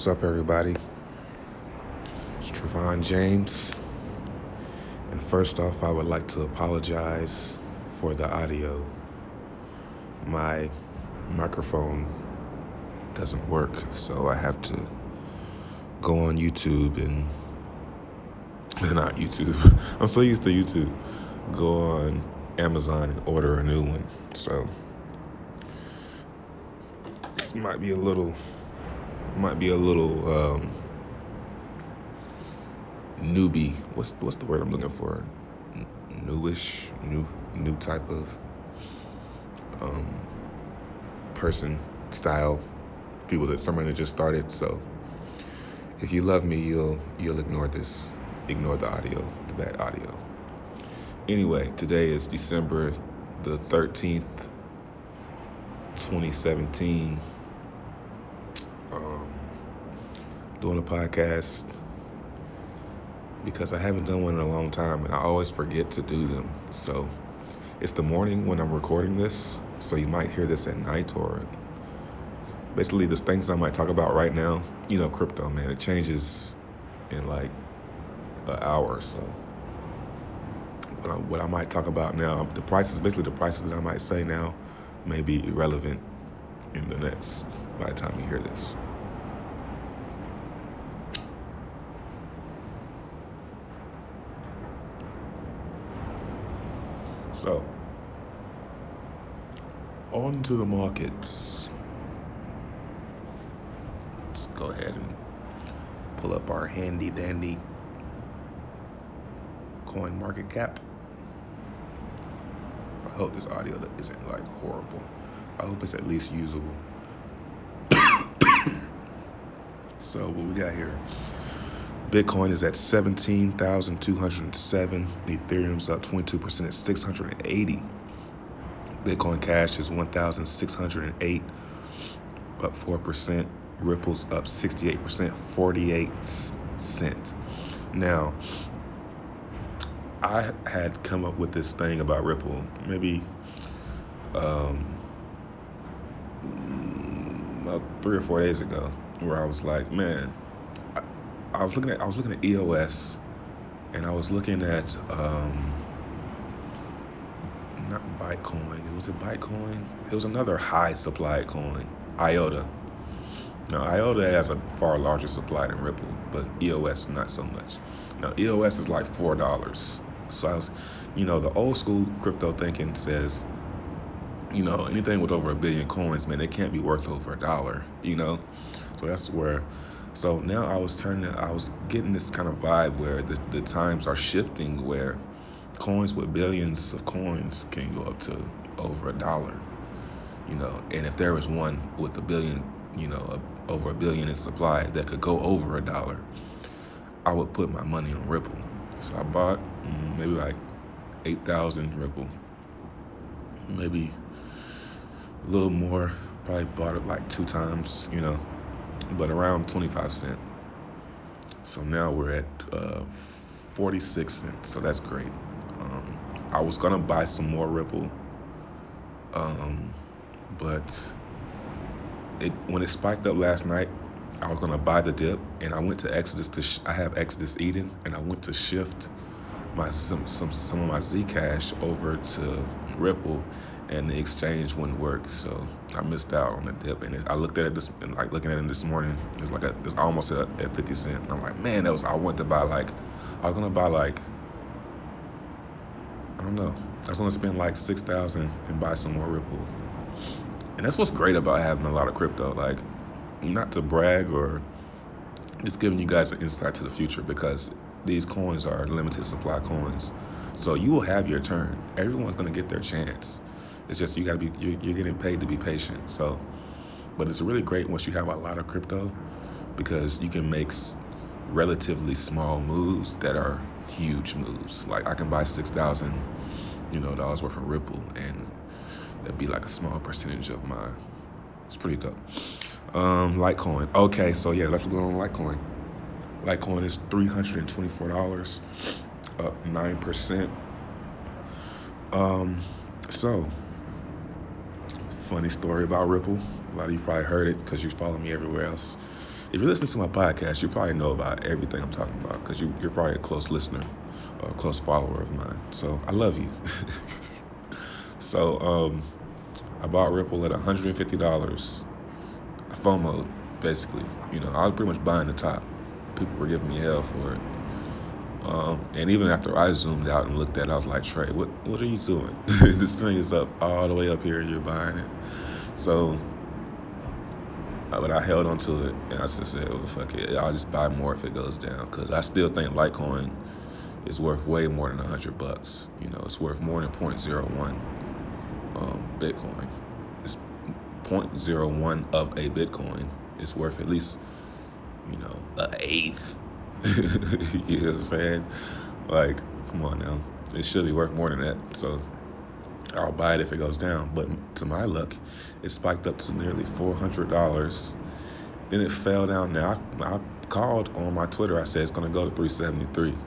What's up, everybody? It's Trevon James. And first off, I would like to apologize for the audio. My microphone doesn't work, so I have to go on YouTube and not YouTube. I'm so used to YouTube. Go on Amazon and order a new one. So this might be a little might be a little um, newbie. What's what's the word I'm looking for? Newish, new new type of um, person, style, people that someone that just started. So if you love me, you'll you'll ignore this, ignore the audio, the bad audio. Anyway, today is December the 13th, 2017. Um, doing a podcast because I haven't done one in a long time and I always forget to do them. So it's the morning when I'm recording this, so you might hear this at night or basically the things I might talk about right now. You know, crypto, man, it changes in like an hour or so. What I, what I might talk about now, the prices, basically the prices that I might say now, may be irrelevant in the next by the time you hear this. So, on to the markets. Let's go ahead and pull up our handy dandy coin market cap. I hope this audio isn't like horrible. I hope it's at least usable. so, what we got here? Bitcoin is at 17,207. Ethereum's up 22% at 680. Bitcoin Cash is 1,608, up 4%. Ripple's up 68%, 48 cent. Now, I had come up with this thing about Ripple maybe um, about three or four days ago, where I was like, man, I, was looking at I was looking at EOS, and I was looking at um, not Bitcoin. It was a Bitcoin. It was another high supply coin, IOTA. Now IOTA has a far larger supply than Ripple, but EOS not so much. Now EOS is like four dollars. So I was, you know, the old school crypto thinking says, you know, anything with over a billion coins, man, it can't be worth over a dollar, you know. So that's where. So now I was turning, I was getting this kind of vibe where the, the times are shifting, where coins with billions of coins can go up to over a dollar, you know. And if there was one with a billion, you know, a, over a billion in supply that could go over a dollar, I would put my money on Ripple. So I bought mm, maybe like 8,000 Ripple, maybe a little more. Probably bought it like two times, you know, but around 25 cent. So now we're at uh, 46 cents. So that's great. Um, I was gonna buy some more Ripple, um, but it when it spiked up last night, I was gonna buy the dip, and I went to Exodus to sh- I have Exodus Eden, and I went to shift my some some some of my Zcash over to Ripple, and the exchange wouldn't work, so I missed out on the dip. And it, I looked at it this and like looking at it this morning, it's like it's almost at, at 50 cent. I'm like, man, that was I wanted to buy like I was gonna buy like I don't know, I was gonna spend like six thousand and buy some more Ripple. And that's what's great about having a lot of crypto, like not to brag or just giving you guys an insight to the future because these coins are limited supply coins. So you will have your turn. Everyone's to get their chance. It's just you got to be you're, you're, getting paid to be patient. So, but it's really great once you have a lot of crypto because you can make relatively small moves that are huge moves. Like I can buy six thousand, you know, dollars worth of Ripple, and that'd be like a small percentage of my. It's pretty dope. Um, Litecoin. Okay, so yeah, let's go on Litecoin. Litecoin is three hundred and twenty-four dollars, up nine percent. Um, so funny story about Ripple. A lot of you probably heard it because you follow me everywhere else. if you listen to my podcast, you probably know about everything I'm talking about because you, you're probably a close listener or a close follower of mine. So I love you. so um, I bought Ripple at $150. FOMO, basically. You know, I was pretty much buying the top. People were giving me hell for it. Um, and even after I zoomed out and looked at it, I was like, Trey, what what are you doing? this thing is up all the way up here and you're buying it. So but I held on to it and I just said, well, fuck it. I'll just buy more if it goes down because I still think Litecoin is worth way more than 100 bucks. You know, it's worth more than 0.01 um, Bitcoin. It's 0.01 of a Bitcoin. It's worth at least, you know, an eighth. you know what I'm saying? Like, come on now. It should be worth more than that. So I'll buy it if it goes down. But to my luck, it spiked up to nearly $400. Then it fell down. Now, I, I called on my Twitter. I said it's going to go to 373.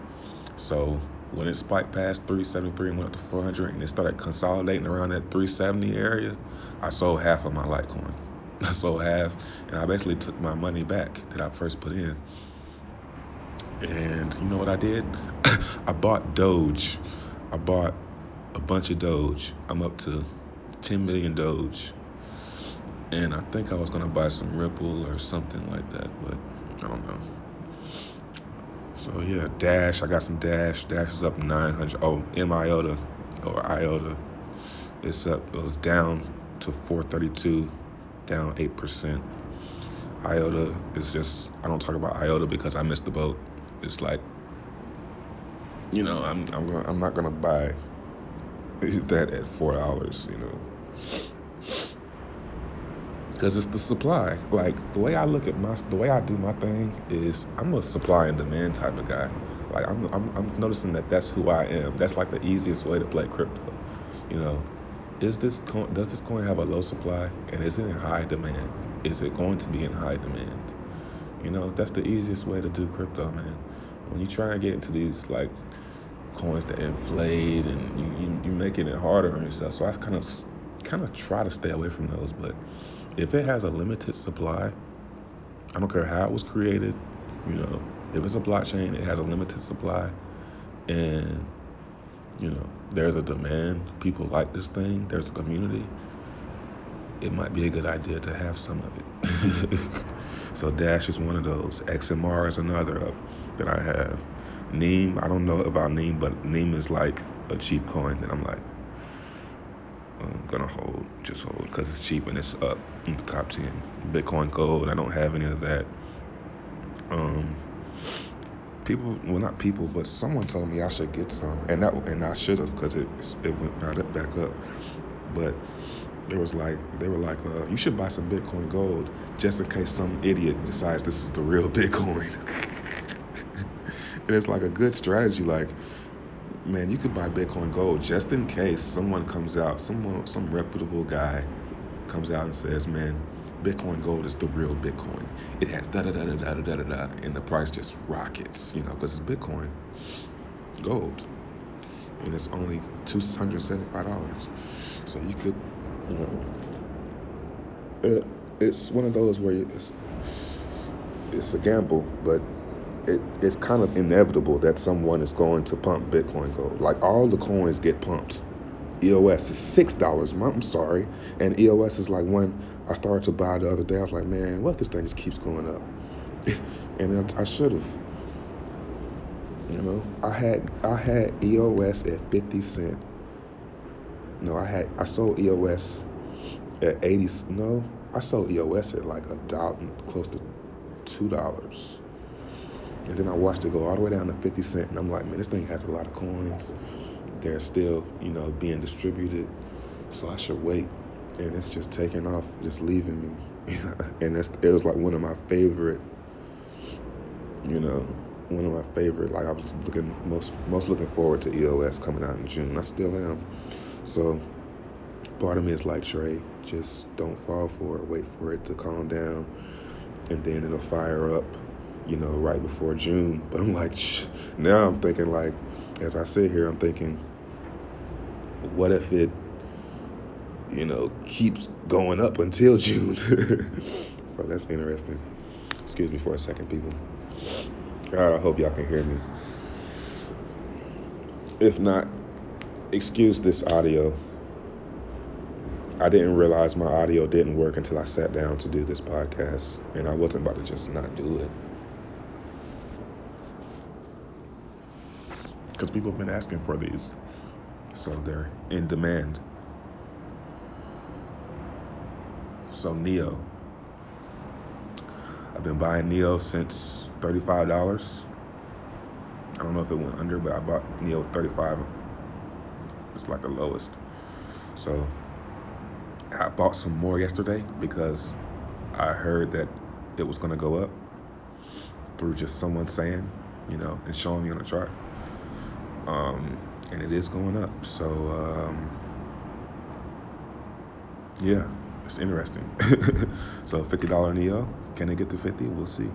So when it spiked past 373 and went up to 400 and it started consolidating around that 370 area, I sold half of my Litecoin. I sold half, and I basically took my money back that I first put in. And you know what I did? I bought Doge. I bought a bunch of Doge. I'm up to 10 million Doge. And I think I was going to buy some Ripple or something like that, but I don't know. So yeah, Dash. I got some Dash. Dash is up 900. Oh, M IOTA or IOTA. It's up. It was down to 432, down eight percent. IOTA is just. I don't talk about IOTA because I missed the boat. It's like, you know, I'm I'm gonna, I'm not gonna buy that at four dollars. You know, because it's the supply. Like the way I look at my, the way I do my thing is I'm a supply and demand type of guy. Like I'm, I'm, I'm noticing that that's who I am. That's like the easiest way to play crypto. You know, is this coin, does this coin have a low supply and is it in high demand? Is it going to be in high demand? You know, that's the easiest way to do crypto, man. When you try and get into these like coins that inflate and you, you you're making it harder and stuff. So I kind of kind of try to stay away from those, but if it has a limited supply, I don't care how it was created, you know, if it's a blockchain, it has a limited supply, and you know, there's a demand, people like this thing, there's a community, it might be a good idea to have some of it. so Dash is one of those. XMR is another up that I have. Neem, I don't know about Neem, but Neem is like a cheap coin that I'm like, I'm gonna hold, just hold, because it's cheap and it's up in the top 10. Bitcoin Gold, I don't have any of that. Um, people, well, not people, but someone told me I should get some, and that, and I should have, because it it went back up. But there was like, they were like, uh, you should buy some Bitcoin Gold just in case some idiot decides this is the real Bitcoin. and it's like a good strategy, like man, you could buy Bitcoin Gold just in case someone comes out, someone, some reputable guy comes out and says, man, Bitcoin Gold is the real Bitcoin. It has da da da da da da da da, and the price just rockets, you know, because it's Bitcoin Gold, and it's only two hundred seventy-five dollars. So you could, you know, it, it's one of those where it's it's a gamble, but it, it's kind of inevitable that someone is going to pump Bitcoin Gold. Like all the coins get pumped. EOS is six dollars. I'm sorry, and EOS is like one I started to buy the other day. I was like, man, what if this thing just keeps going up? and I, I should have. You know, I had I had EOS at 50 cent. No, I had I sold EOS at 80. No, I sold EOS at like a dollar, close to two dollars. And then I watched it go all the way down to 50 cent, and I'm like, man, this thing has a lot of coins. They're still, you know, being distributed, so I should wait. And it's just taking off, just leaving me. and it's, it was like one of my favorite, you know, one of my favorite. Like I was looking most most looking forward to EOS coming out in June. I still am. So part of me is like Trey, just don't fall for it. Wait for it to calm down, and then it'll fire up you know, right before June. But I'm like, Shh. now I'm thinking like, as I sit here, I'm thinking, what if it, you know, keeps going up until June? so that's interesting. Excuse me for a second, people. God, I hope y'all can hear me. If not, excuse this audio. I didn't realize my audio didn't work until I sat down to do this podcast, and I wasn't about to just not do it. Because people have been asking for these, so they're in demand. So, Neo. I've been buying Neo since $35. I don't know if it went under, but I bought Neo 35. Like the lowest. So I bought some more yesterday because I heard that it was going to go up through just someone saying, you know, and showing me on the chart. Um, and it is going up. So, um, yeah, it's interesting. so, $50 Neo, can it get to 50? We'll see.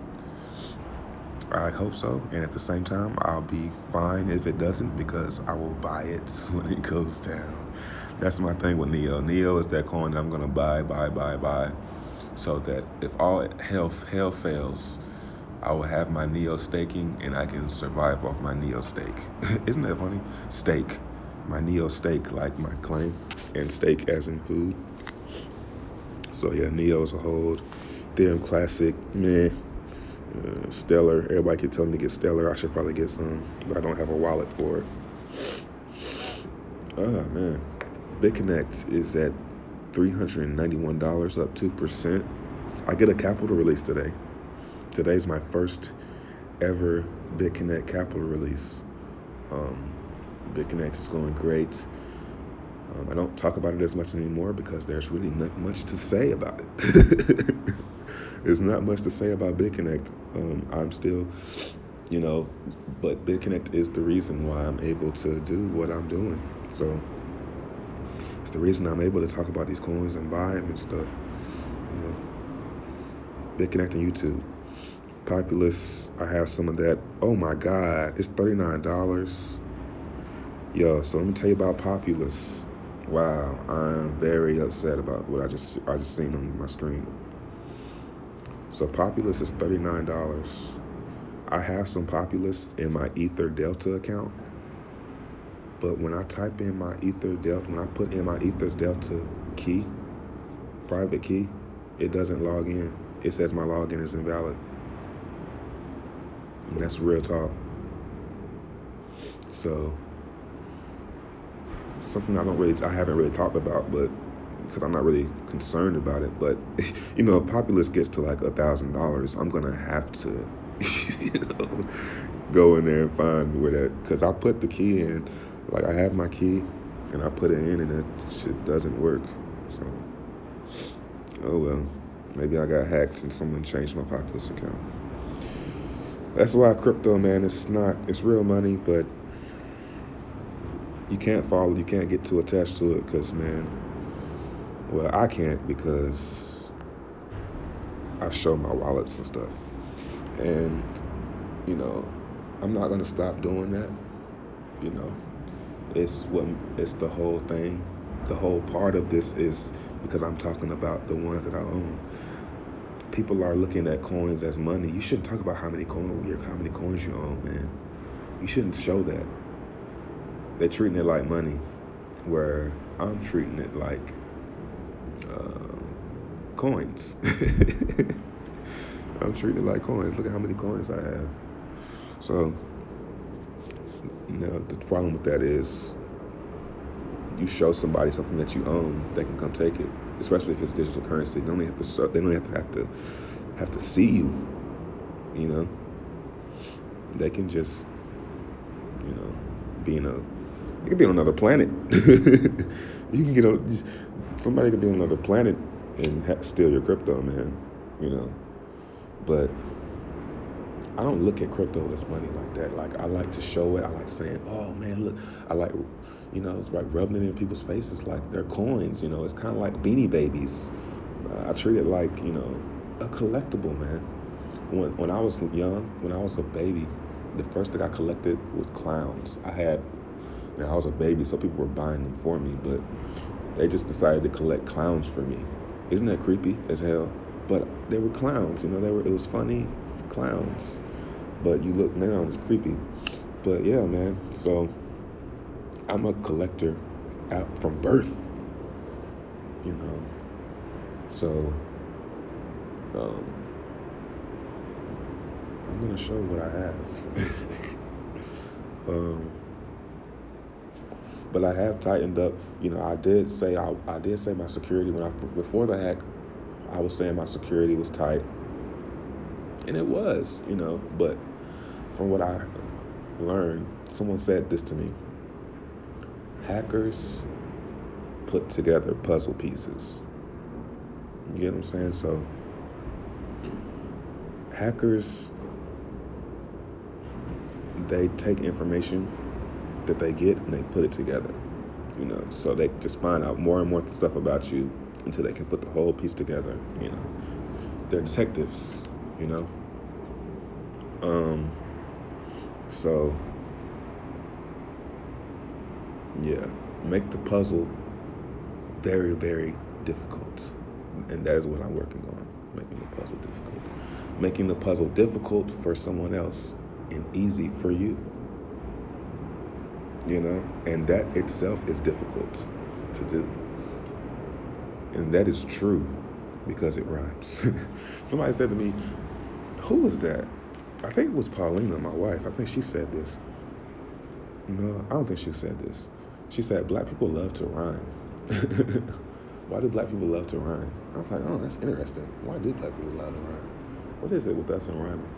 I hope so. And at the same time, I'll be fine if it doesn't because I will buy it when it goes down. That's my thing with Neo. Neo is that coin that I'm gonna buy, buy, buy, buy, so that if all hell hell fails, I will have my Neo staking and I can survive off my Neo stake. Isn't that funny? Stake, my Neo stake, like my claim, and stake as in food. So yeah, Neo is a hold. Ethereum Classic, meh. Uh, Stellar. Everybody keep telling me to get Stellar. I should probably get some, but I don't have a wallet for it. Oh man, BitConnect is at $391, up 2%. I get a capital release today. Today's my first ever BitConnect capital release. Um, BitConnect is going great. Um, I don't talk about it as much anymore because there's really not much to say about it. there's not much to say about BitConnect. Um, I'm still, you know, but BitConnect is the reason why I'm able to do what I'm doing. So it's the reason I'm able to talk about these coins and buy them and stuff. You know, BitConnect on YouTube. Populous, I have some of that. Oh my God, it's $39. Yo, so let me tell you about Populous. Wow, I'm very upset about what I just I just seen on my screen. So Populous is $39. I have some Populous in my Ether Delta account. But when I type in my Ether Delta, when I put in my Ether Delta key, private key, it doesn't log in. It says my login is invalid. And that's real talk. So something I don't really, I haven't really talked about, but because I'm not really concerned about it. But you know, if Populous gets to like a thousand dollars, I'm gonna have to, you know, go in there and find where that. Because I put the key in, like I have my key, and I put it in, and that shit doesn't work. So, oh well, maybe I got hacked and someone changed my Populous account. That's why crypto, man, it's not, it's real money, but you can't follow, you can't get too attached to it because, man, well, I can't because I show my wallets and stuff. And, you know, I'm not going to stop doing that. You know, it's what, it's the whole thing. The whole part of this is because I'm talking about the ones that I own. People are looking at coins as money. You shouldn't talk about how many coins, how many coins you own, man. You shouldn't show that they're treating it like money, where I'm treating it like coins. I'm treating it like coins. Look at how many coins I have. So, know, the problem with that is you show somebody something that you own, they can come take it. Especially if it's digital currency. They don't have to. They don't have to have to have to see you. You know, they can just, you know, be in a you could be on another planet. you can get on. Somebody could be on another planet and ha- steal your crypto, man. You know, but I don't look at crypto as money like that. Like I like to show it. I like saying, "Oh man, look." I like, you know, like rubbing it in people's faces like they're coins. You know, it's kind of like Beanie Babies. Uh, I treat it like you know a collectible, man. When when I was young, when I was a baby, the first thing I collected was clowns. I had now I was a baby, so people were buying them for me, but they just decided to collect clowns for me. Isn't that creepy as hell? but they were clowns. You know, they were. It was funny clowns. But you look now, it's creepy. But yeah, man. So I'm a collector out from birth. You know. So um, I'm gonna show what I have. um, but I have tightened up. You know, I did say I, I did say my security when I before the hack, I was saying my security was tight, and it was. You know, but from what I learned, someone said this to me. Hackers put together puzzle pieces. You get what I'm saying? So hackers they take information that they get and they put it together. You know, so they just find out more and more stuff about you until they can put the whole piece together. You know, they're detectives. You know, um, so yeah, make the puzzle very very difficult, and that is what I'm working on, making the puzzle difficult, making the puzzle difficult for someone else and easy for you you know, and that itself is difficult to do. And that is true because it rhymes. Somebody said to me, Who was that? I think it was Paulina, my wife. I think she said this. No, I don't think she said this. She said, Black people love to rhyme. Why do black people love to rhyme? I was like, Oh, that's interesting. Why do black people love to rhyme? What is it with us and rhyming?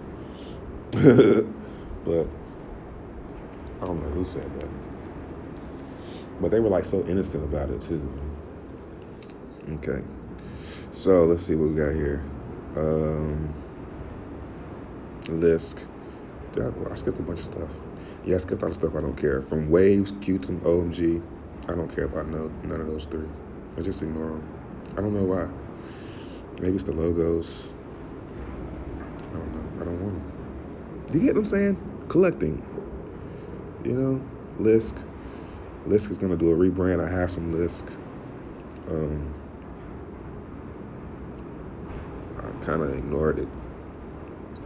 but I don't know who said that. But they were like so innocent about it too. Okay. So let's see what we got here. Um, Lisk. I, skipped a bunch of stuff. Yeah, I skipped all the stuff I don't care. From Waves, Qtum, OMG. I don't care about no none of those three. I just ignore them. I don't know why. Maybe it's the logos. I don't know. I don't want them. Do you get what I'm saying? Collecting. You know, Lisk. Lisk is gonna do a rebrand. I have some Lisk. Um, I kind of ignored it.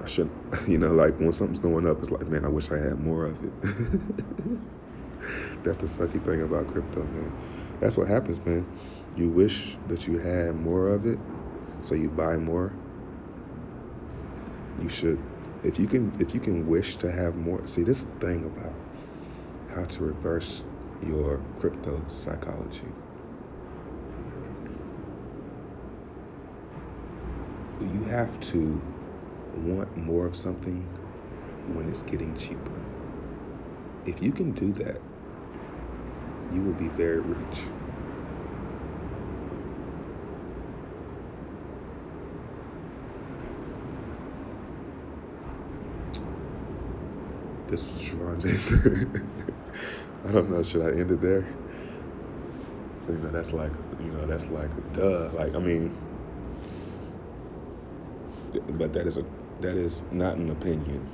I should, you know, like when something's going up, it's like, man, I wish I had more of it. That's the sucky thing about crypto, man. That's what happens, man. You wish that you had more of it, so you buy more. You should, if you can, if you can wish to have more. See, this thing about how to reverse your crypto psychology. You have to want more of something when it's getting cheaper. If you can do that, you will be very rich. This Trevon James. I don't know. Should I end it there? You know, that's like, you know, that's like, duh. Like, I mean, but that is a that is not an opinion.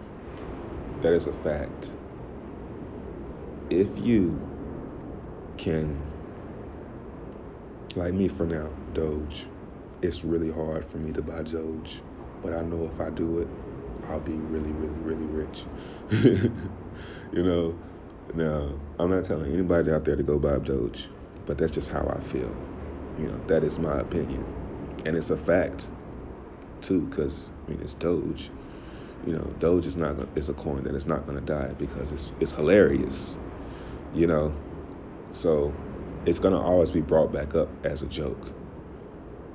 That is a fact. If you can, like me for now, Doge, it's really hard for me to buy Doge, but I know if I do it, I'll be really, really, really rich. you know, now I'm not telling anybody out there to go buy Doge, but that's just how I feel. You know, that is my opinion, and it's a fact too, because I mean it's Doge. You know, Doge is not is a coin that is not going to die because it's it's hilarious. You know, so it's going to always be brought back up as a joke.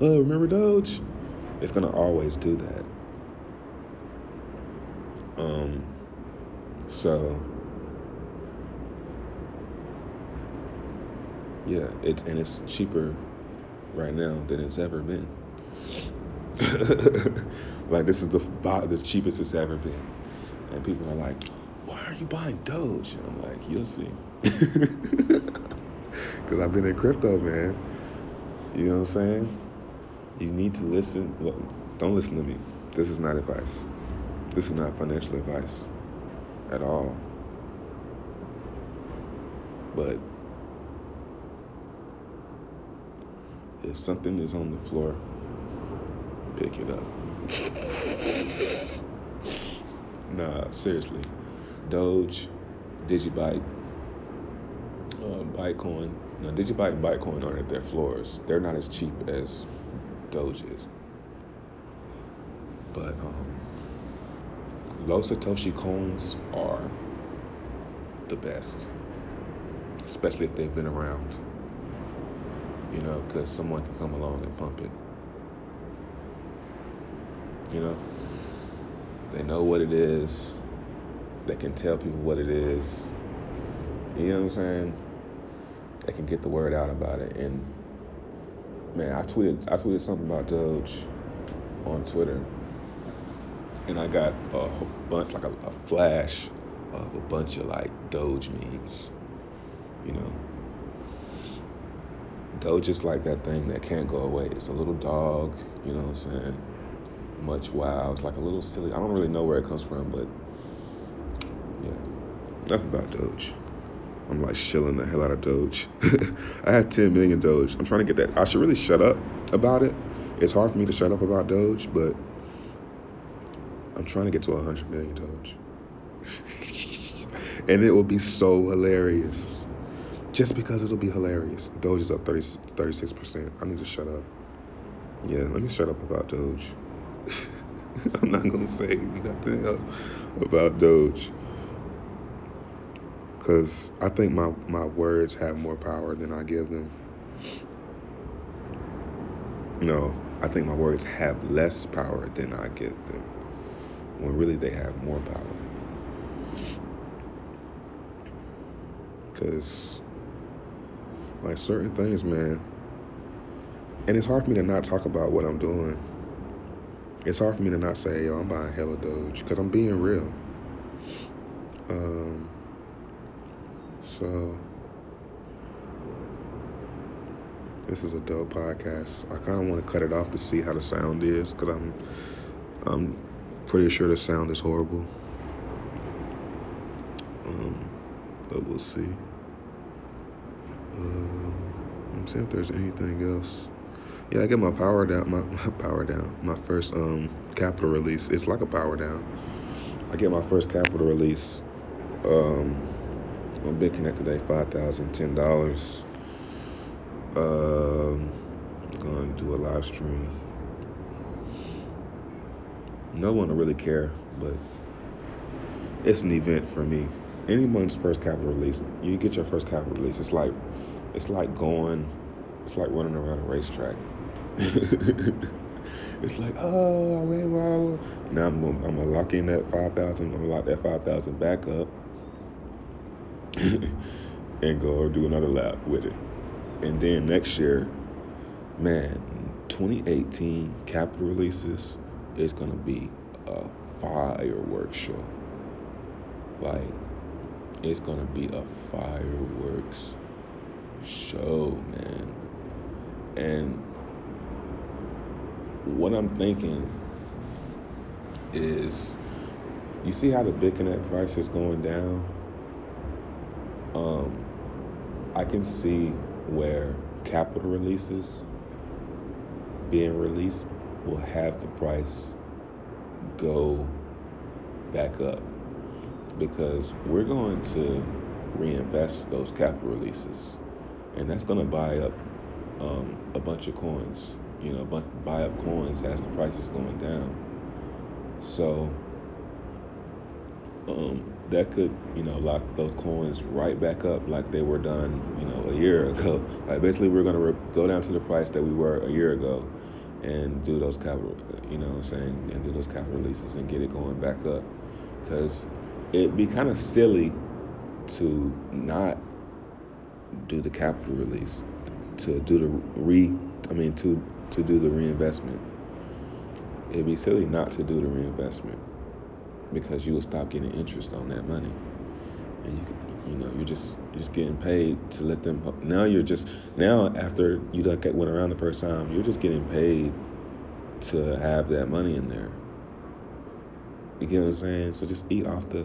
Oh, remember Doge? It's going to always do that. Um, so yeah, it's and it's cheaper right now than it's ever been. like this is the the cheapest it's ever been, and people are like, "Why are you buying Doge?" And I'm like, "You'll see," because I've been in crypto, man. You know what I'm saying? You need to listen. Well, don't listen to me. This is not advice. This is not financial advice at all. But if something is on the floor pick it up. nah, seriously. Doge, Digibyte, uh, Bitcoin. Now, Digibyte and Bitcoin aren't at their floors. They're not as cheap as Doge is. But um, low Satoshi coins are the best, especially if they've been around. You know, because someone can come along and pump it. You know, they know what it is. They can tell people what it is. You know what I'm saying? They can get the word out about it. And man, I tweeted I tweeted something about Doge on Twitter, and I got a bunch like a, a flash of a bunch of like Doge memes. You know, Doge is like that thing that can't go away. It's a little dog. You know what I'm saying? Much wow. It's like a little silly. I don't really know where it comes from, but yeah. Enough about Doge. I'm like shilling the hell out of Doge. I had 10 million Doge. I'm trying to get that. I should really shut up about it. It's hard for me to shut up about Doge, but I'm trying to get to 100 million Doge. and it will be so hilarious. Just because it'll be hilarious. Doge is up 30, 36%. I need to shut up. Yeah, let me shut up about Doge. I'm not going to say nothing about Doge because I think my, my words have more power than I give them. No, I think my words have less power than I give them, when really they have more power. Because, like, certain things, man, and it's hard for me to not talk about what I'm doing. It's hard for me to not say, yo, I'm buying hella Doge, because I'm being real. Um, so this is a dope podcast. I kind of want to cut it off to see how the sound is because I'm I'm pretty sure the sound is horrible. Um, but we'll see. Um, I'm seeing if there's anything else. Yeah, I get my power down. My, my power down. My first um capital release. It's like a power down. I get my first capital release. Um, on BitConnect today, five thousand ten dollars. Um, going to do a live stream. No one will really care, but it's an event for me. Anyone's first capital release, you get your first capital release. It's like it's like going, it's like running around a racetrack. it's like, oh, wait, well, now I'm gonna, I'm gonna lock in that five thousand. I'm gonna lock that five thousand back up. and go do another lap with it. And then next year, man, 2018 capital releases is gonna be a fireworks show. Like, it's gonna be a fireworks show, man. And what I'm thinking is, you see how the BitConnect price is going down? Um, I can see where capital releases being released will have the price go back up because we're going to reinvest those capital releases and that's going to buy up um, a bunch of coins you know buy up coins as the price is going down so um, that could, you know, lock those coins right back up like they were done, you know, a year ago. Like basically, we're gonna re- go down to the price that we were a year ago, and do those capital, you know, what I'm saying, and do those capital releases and get it going back up, because it'd be kind of silly to not do the capital release, to do the re, I mean, to to do the reinvestment. It'd be silly not to do the reinvestment because you will stop getting interest on that money, and you you know you're just you're just getting paid to let them. Now you're just now after you done went around the first time, you're just getting paid to have that money in there. You get what I'm saying? So just eat off the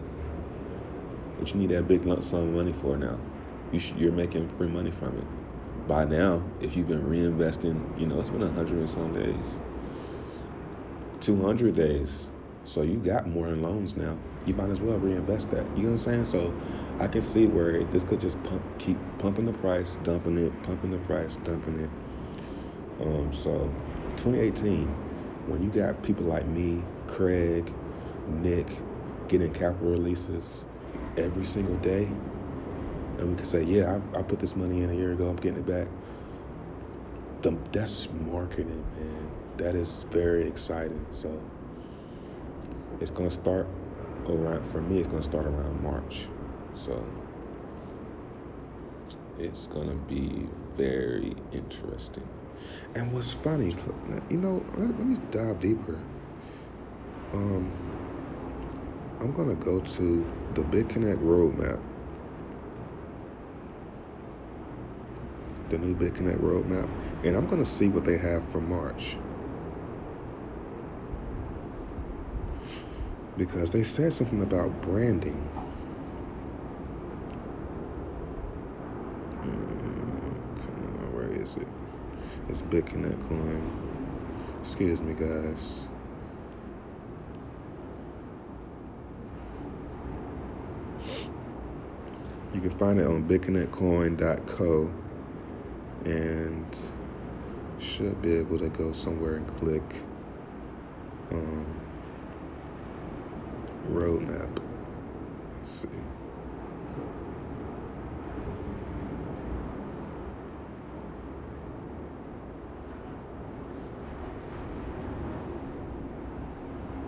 what you need that big lump sum of money for now. You should, you're making free money from it. By now, if you've been reinvesting, you know it's been a hundred and some days. 200 days. So you got more in loans now. You might as well reinvest that. You know what I'm saying? So I can see where this could just pump, keep pumping the price, dumping it, pumping the price, dumping it. Um, so 2018, when you got people like me, Craig, Nick, getting capital releases every single day, and we can say, yeah, I, I put this money in a year ago, I'm getting it back. The, that's marketing, man. That is very exciting. So it's gonna start around for me. It's gonna start around March. So it's gonna be very interesting. And what's funny, you know, let, let me dive deeper. Um, I'm gonna go to the BitConnect roadmap. The new BitConnect roadmap, and I'm gonna see what they have for March. Because they said something about branding. Mm, where is it? It's BitConnect coin. Excuse me, guys. You can find it on bitconnectcoin.co and should be able to go somewhere and click um, roadmap. Let's see.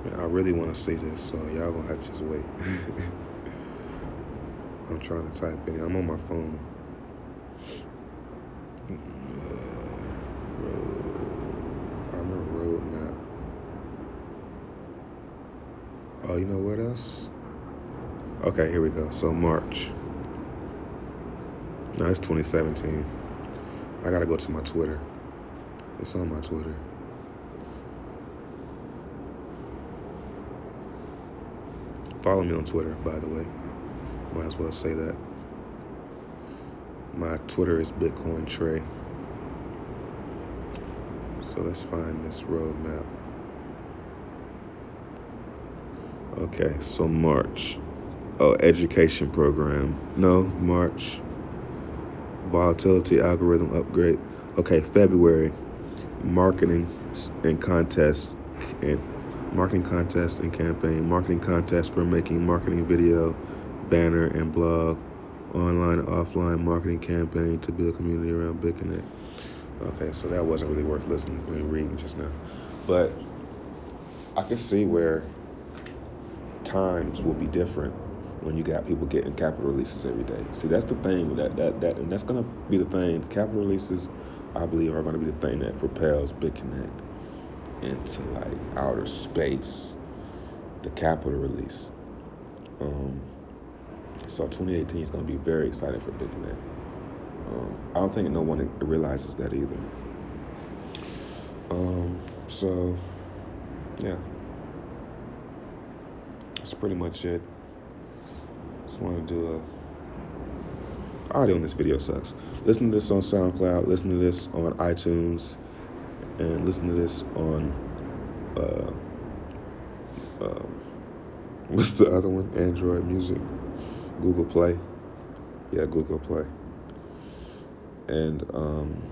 Yeah, I really want to see this, so y'all gonna have to just wait. I'm trying to type in. I'm on my phone. Uh, road. I remember roadmap. Oh, you know what else? Okay, here we go. So March. No, it's 2017. I gotta go to my Twitter. It's on my Twitter. Follow me on Twitter, by the way. Might as well say that. My Twitter is Bitcoin Trey. So let's find this roadmap. Okay, so March. Oh, education program. No, March. Volatility algorithm upgrade. Okay, February. Marketing and contest and marketing contest and campaign. Marketing contest for making marketing video, banner, and blog. Online offline marketing campaign to build community around BitConnect. Okay, so that wasn't really worth listening and reading just now. But I can see where times will be different when you got people getting capital releases every day. See, that's the thing that that that, and that's gonna be the thing. Capital releases, I believe, are gonna be the thing that propels BitConnect into like outer space. The capital release. Um, so 2018 is gonna be very exciting for BitConnect. Um, I don't think no one realizes that either. Um, so yeah, that's pretty much it. Just want to do a audio in this video sucks. Listen to this on SoundCloud. Listen to this on iTunes, and listen to this on uh, um, what's the other one? Android Music, Google Play. Yeah, Google Play. And um,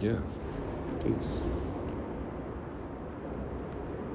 yeah, peace.